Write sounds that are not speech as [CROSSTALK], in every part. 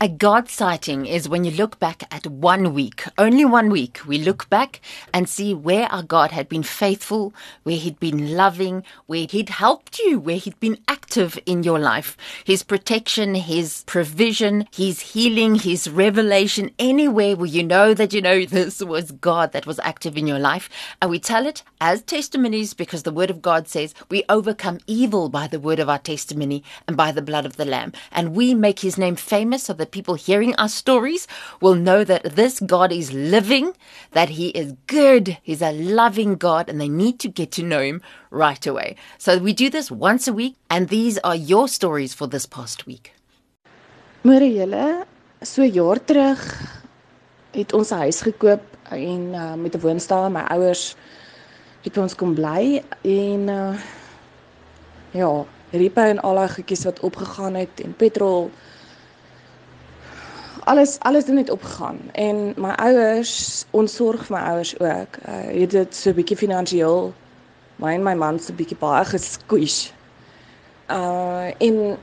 A God sighting is when you look back at one week, only one week. We look back and see where our God had been faithful, where He'd been loving, where He'd helped you, where He'd been active in your life. His protection, His provision, His healing, His revelation, anywhere where you know that you know this was God that was active in your life. And we tell it as testimonies because the Word of God says we overcome evil by the word of our testimony and by the blood of the Lamb. And we make His name famous so that people hearing our stories will know that this God is living, that He is good, He's a loving God, and they need to get to know Him right away. So we do this once a week, and these are your stories for this past week. Môre julle, so jaar terug het ons 'n huis gekoop en uh, met 'n woonstel, my ouers het ons kom bly en uh, ja, repo en al daai goedjies wat opgegaan het en petrol alles alles het net opgegaan. En my ouers ons sorg vir my ouers ook. Uh, het dit so 'n bietjie finansiëel my en my man se bietjie baie gesqueeze. Uh in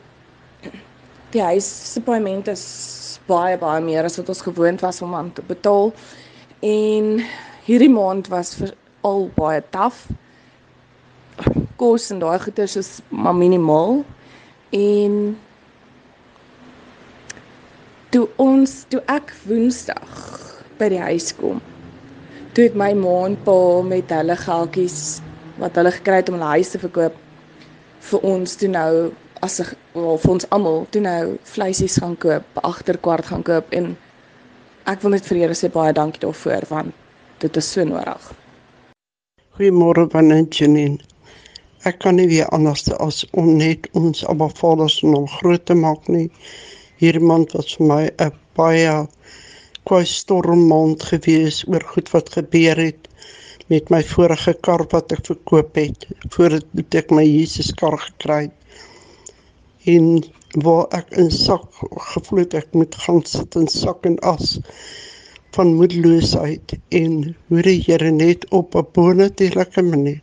die huis se paaiement is baie baie meer as wat ons gewoond was om aan te betaal. En hierdie maand was vir al baie taaf kos en daai goeder is maar minimaal. En toe ons toe ek woensdag by die huis kom toe het my ma en pa met hulle geldjies wat hulle gekry het om hulle huis te verkoop vir ons toe nou as 'n wel vir ons almal toe nou vleisies gaan koop agterkwart gaan koop en ek wil net vir Here sê baie dankie daarvoor want dit is so nodig. Goeiemôre van Janine. Ek kan nie weer anders as om net ons Abba Vader se naam groot te maak nie hierdie maand was vir my 'n baie kwai stormmaand gewees oor goed wat gebeur het met my vorige kar wat ek verkoop het voordat ek my Jesus kar gekry het en waar ek in sak gevoel het ek moet gaan sit in sak en as van moedeloosheid en hoe die Here net op 'n bonatuurlike manier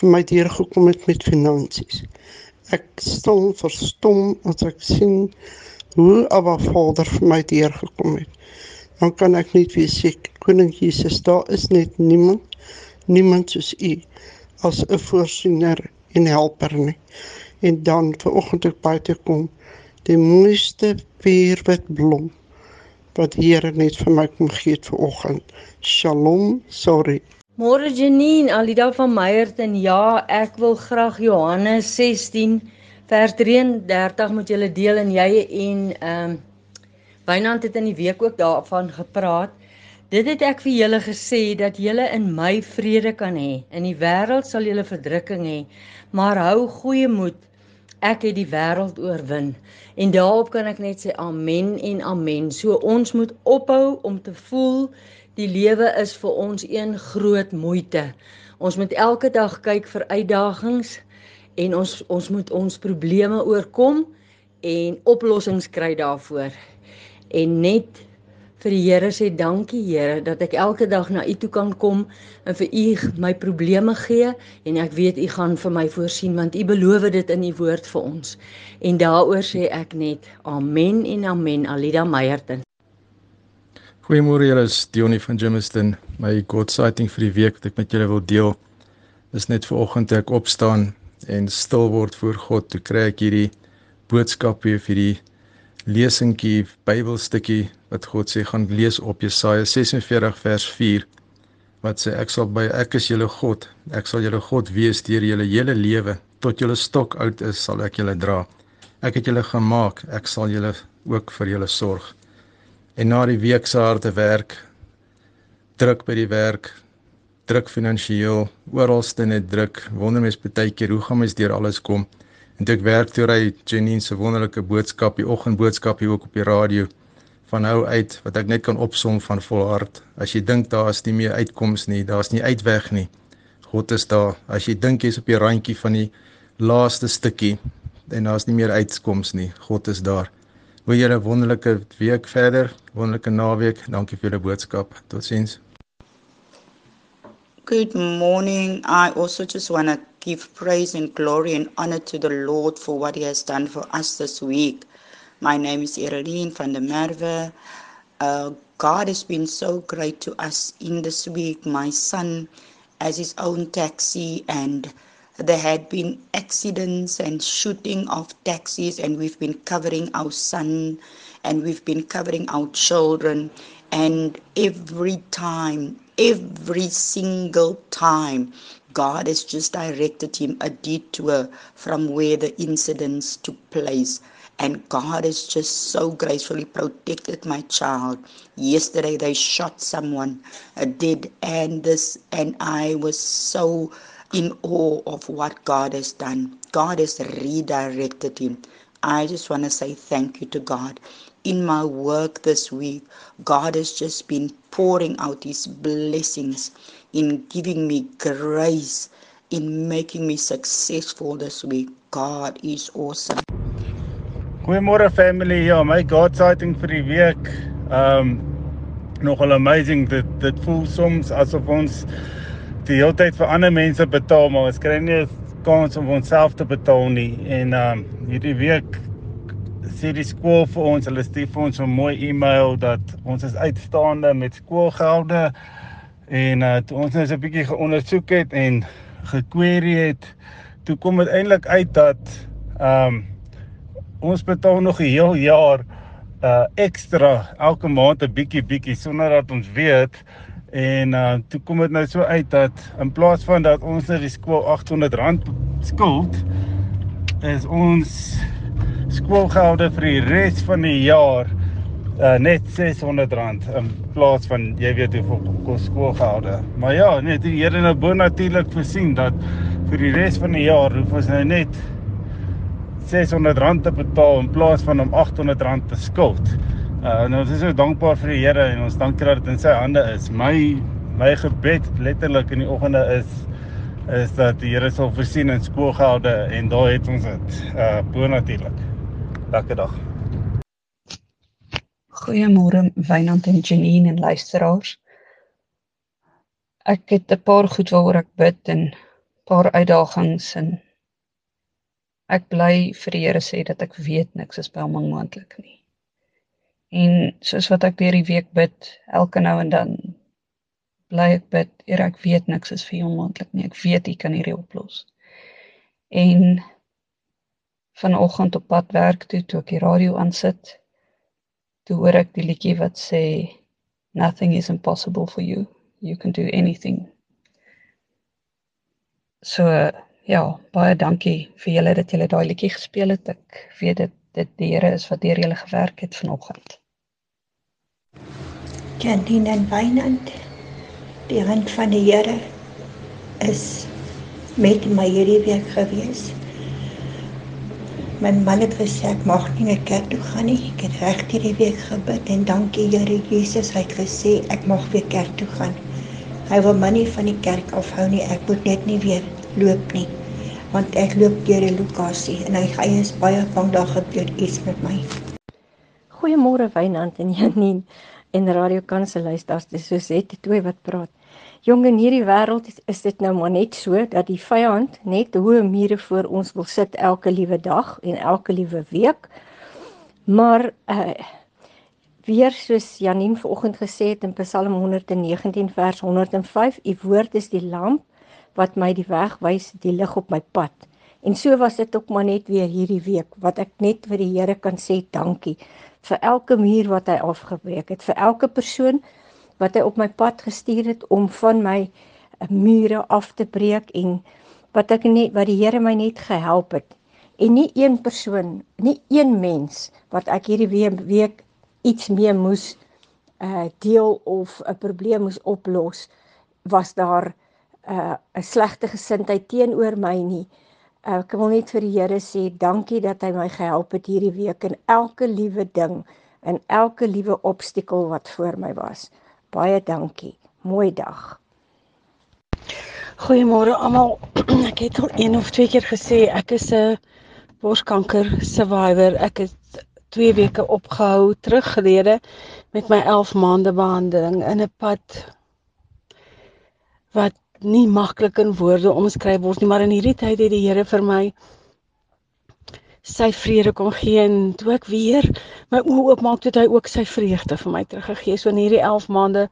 vir my deur gekom het met finansies. Ek staan verstom as ek sien hoe Abba Vader vir my deurgekom het. Dan kan ek net weer sê, Koning Jesus, daar is net niemand, niemand soos U as 'n voorsiener en helper nie. En dan vanoggend ek buite kom, die mooiste vierwit blom wat Here net vir my kom gee het vanoggend. Shalom, sorry. Môre Janine, Alida van Meyerton. Ja, ek wil graag Johannes 16 vers 33 moet julle deel en jy en ehm um, Wynand het in die week ook daarvan gepraat. Dit het ek vir julle gesê dat julle in my vrede kan hê. In die wêreld sal julle verdrukking hê, maar hou goeie moed. Ek het die wêreld oorwin. En daarop kan ek net sê amen en amen. So ons moet ophou om te voel die lewe is vir ons een groot moeite. Ons moet elke dag kyk vir uitdagings en ons ons moet ons probleme oorkom en oplossings kry daarvoor. En net vir die Here sê dankie Here dat ek elke dag na U toe kan kom en vir U my probleme gee en ek weet U gaan vir my voorsien want U beloof dit in U woord vir ons. En daaroor sê ek net amen en amen Alida Meyerton. Goeiemôre julle, is Dionie van Jimiston. My God sighting vir die week wat ek met julle wil deel is net ver oggend ek opstaan en stil word voor God, toe kry ek hierdie boodskap hier vir die lesingkie Bybelstukkie wat God sê gaan lees op Jesaja 46 vers 4 wat sê ek sal by ek is julle God, ek sal julle God wees deur julle hele lewe tot julle stok oud is sal ek julle dra. Ek het julle gemaak, ek sal julle ook vir julle sorg. En na die week se harde werk druk by die werk, druk finansiëel, oralste net druk. Wonder mens baie keer hoe gaan mens deur alles kom? En ek werk toe ry Janine se wonderlike boodskap, die oggendboodskap hier ook op die radio van nou uit wat ek net kan opsom van volhard. As jy dink daar is nie meer uitkoms nie, daar's nie uitweg nie. God is daar. As jy dink jy's op die randjie van die laaste stukkie en daar's nie meer uitkoms nie, God is daar. Hoe jy 'n wonderlike week verder, wonderlike naweek. Dankie vir julle boodskap. Totsiens. Good morning. I also just want to give praise and glory and honor to the Lord for what He has done for us this week. My name is Ereline van der Merwe. Uh, God has been so great to us in this week. My son has his own taxi and there had been accidents and shooting of taxis and we've been covering our son and we've been covering our children and every time every single time God has just directed him a detour from where the incidents took place and God has just so gracefully protected my child. Yesterday they shot someone uh, dead and this and I was so in awe of what God has done. God has redirected him. I just want to say thank you to God. In my work this week, God has just been pouring out his blessings in giving me grace in making me successful this week. God is awesome. Goeiemôre family. Ja, my God sighting vir die week. Um nogal amazing dit dit voel soms asof ons die hele tyd vir ander mense betaal maar ons kry nie kans om onsself te betaal nie. En um hierdie week sê die skool vir ons, hulle stuur vir ons 'n mooi e-mail dat ons is uitstaande met skoolgelde en uh toe ons nou 'n bietjie geondersoek het en gequery het, toe kom dit eintlik uit dat um ons betaal nog 'n heel jaar uh ekstra elke maand 'n bietjie bietjie sonder dat ons weet. En uh toe kom dit nou so uit dat in plaas van dat ons net die skool R800 skuld is ons skoolgelde vir die res van die jaar uh net R600 in plaas van jy weet hoeveel kos skoolgelde. Maar ja, net die Here nou bo natuurlik voorsien dat vir die res van die jaar hoef ons nou net R600 te betaal in plaas van om R800 te skuld. Uh nou ons is so dankbaar vir die Here en ons dankie dat dit in sy hande is. My my gebed letterlik in die oggende is is dat die Here sal voorsien in skoolgelde en daar het ons dit. Uh bo natuurlik. Lekker dag. Goeiemôre Wynand en Janine en luisteraars. Ek het 'n paar goed waaroor ek bid en paar uitdagings en ek bly vir die Here sê dat ek weet niks is by hom onmoontlik nie. En soos wat ek deur die week bid, elke nou en dan bly ek bid, Here, ek weet niks is vir U onmoontlik nie. Ek weet U kan hierdie oplos. En vanoggend op pad werk toe, toe ek die radio aansit, toe hoor ek die liedjie wat sê nothing is impossible for you. You can do anything. So Ja, baie dankie vir julle dat julle daai liedjie gespeel het. Ek weet dit dit die Here is wat deur julle gewerk het vanoggend. Jandine en Wynand. Die hand van die Here is met my hierdie week gewees. My man het gesê ek mag nie na kerk toe gaan nie. Ek het reg hierdie week gebid en dankie Here Jesus, hy het gesê ek mag weer kerk toe gaan. Hy wil my nie van die kerk afhou nie. Ek moet net nie weer loop nie. Want ek loop deur die lokasie en hy hy is baie bang daar gebeur iets met my. Goeiemôre Wynand en Janine en Radio Kansel luisters. Dis so sê dit twee wat praat. Jong in hierdie wêreld is, is dit nou maar net so dat die vyand net hoë mure voor ons wil sit elke liewe dag en elke liewe week. Maar uh weer soos Janine vanoggend gesê het in Psalm 119 vers 105, u woord is die lamp wat my die weg wys, die lig op my pad. En so was dit ook maar net weer hierdie week wat ek net vir die Here kan sê dankie vir elke muur wat hy afgebreek het, vir elke persoon wat hy op my pad gestuur het om van my eh, mure af te breek en wat ek net wat die Here my net gehelp het. En nie een persoon, nie een mens wat ek hierdie week iets mee moes uh deel of 'n probleem moes oplos was daar uh 'n slegte gesindheid teenoor my nie. Uh, ek wil net vir die Here sê dankie dat hy my gehelp het hierdie week in elke liewe ding en elke liewe obstakel wat voor my was. Baie dankie. Mooi dag. Goeiemôre almal. [CLEARS THROAT] Ek het al een of twee keer gesê ek is 'n borskanker survivor. Ek het 2 weke opgehou teruggelede met my 11 maande behandeling in 'n pad wat nie maklik in woorde omskryf word nie, maar in hierdie tyd het die Here vir my sy vrede kom gee en toe ek weer my oë oopmaak het hy ook sy vreugde vir my teruggegee. So in hierdie 11 maande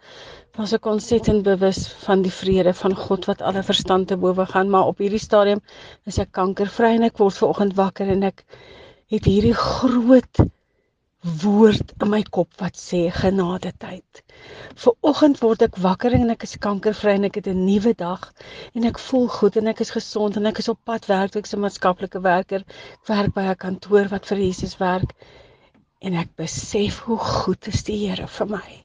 was ek ontsettend bewus van die vrede van God wat alle verstand te bowe gaan, maar op hierdie stadium is ek kankervry en ek word ver oggend wakker en ek het hierdie groot woord in my kop wat sê genade tyd. Vooroggend word ek wakker en ek is kankervry en ek het 'n nuwe dag en ek voel goed en ek is gesond en ek is op pad werk ek's 'n maatskaplike werker. Ek werk by 'n kantoor wat vir Jesus werk en ek besef hoe goed is die Here vir my.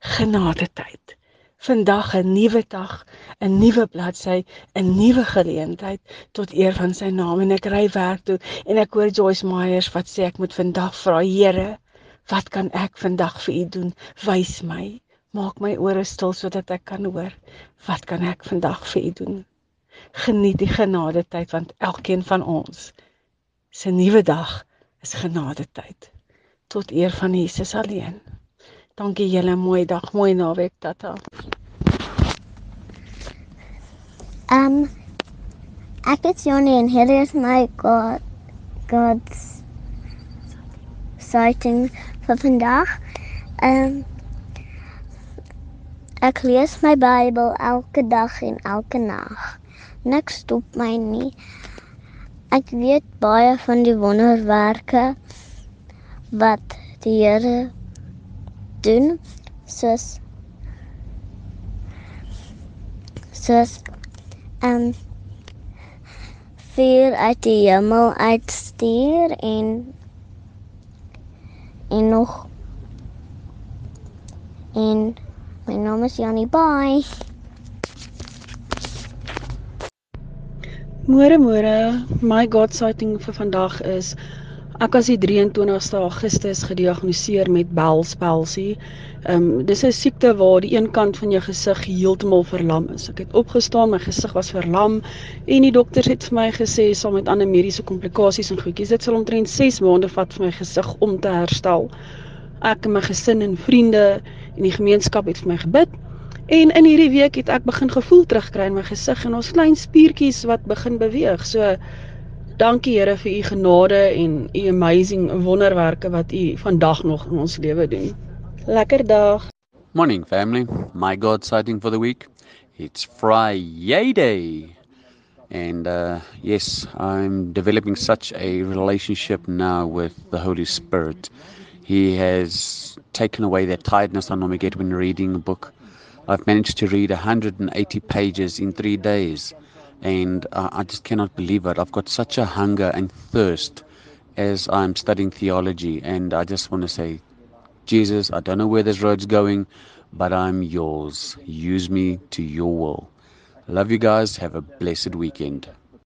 Genade tyd vandag 'n nuwe dag, 'n nuwe bladsy, 'n nuwe geleentheid tot eer van sy naam en ek ry werk toe en ek hoor Joyce Myers wat sê ek moet vandag vra Here, wat kan ek vandag vir u doen? Wys my, maak my ore stil sodat ek kan hoor. Wat kan ek vandag vir u doen? Geniet die genade tyd want elkeen van ons se nuwe dag is genade tyd tot eer van Jesus alleen. Dankie julle, mooi dag, mooi naweek, tata. Um ek is Johnny en hier is my God God's sighting vir vandag. Um ek lees my Bybel elke dag en elke nag. Niks stop my nie. Ek weet baie van die wonderwerke wat die Here doen soos soos um vuur uit die hemel uitstuur en en nog en my naam is Janie Bye. Môre môre, my God sighting vir vandag is Ek was die 23ste Augustus gediagnoseer met Bell's palsy. Ehm um, dis 'n siekte waar die een kant van jou gesig heeltemal verlam is. Ek het opgestaan, my gesig was verlam en die dokters het vir my gesê saam met ander mediese komplikasies en goedjies, dit sal omtrent 6 maande vat vir my gesig om te herstel. Ek en my gesin en vriende en die gemeenskap het vir my gebid. En in hierdie week het ek begin gevoel terugkry in my gesig en ons klein spiertjies wat begin beweeg. So Dankie Here vir u genade en u amazing wonderwerke wat u vandag nog in ons lewe doen. Lekker dag. Morning family. My God sighting for the week. It's Friday. And uh, yes, I'm developing such a relationship now with the Holy Spirit. He has taken away that tiredness I normally get when reading a book. I've managed to read 180 pages in three days and uh, I just cannot believe it. I've got such a hunger and thirst as I'm studying theology, and I just want to say, Jesus, I don't know where this road's going, but I'm yours. Use me to your will. Love you guys. Have a blessed weekend.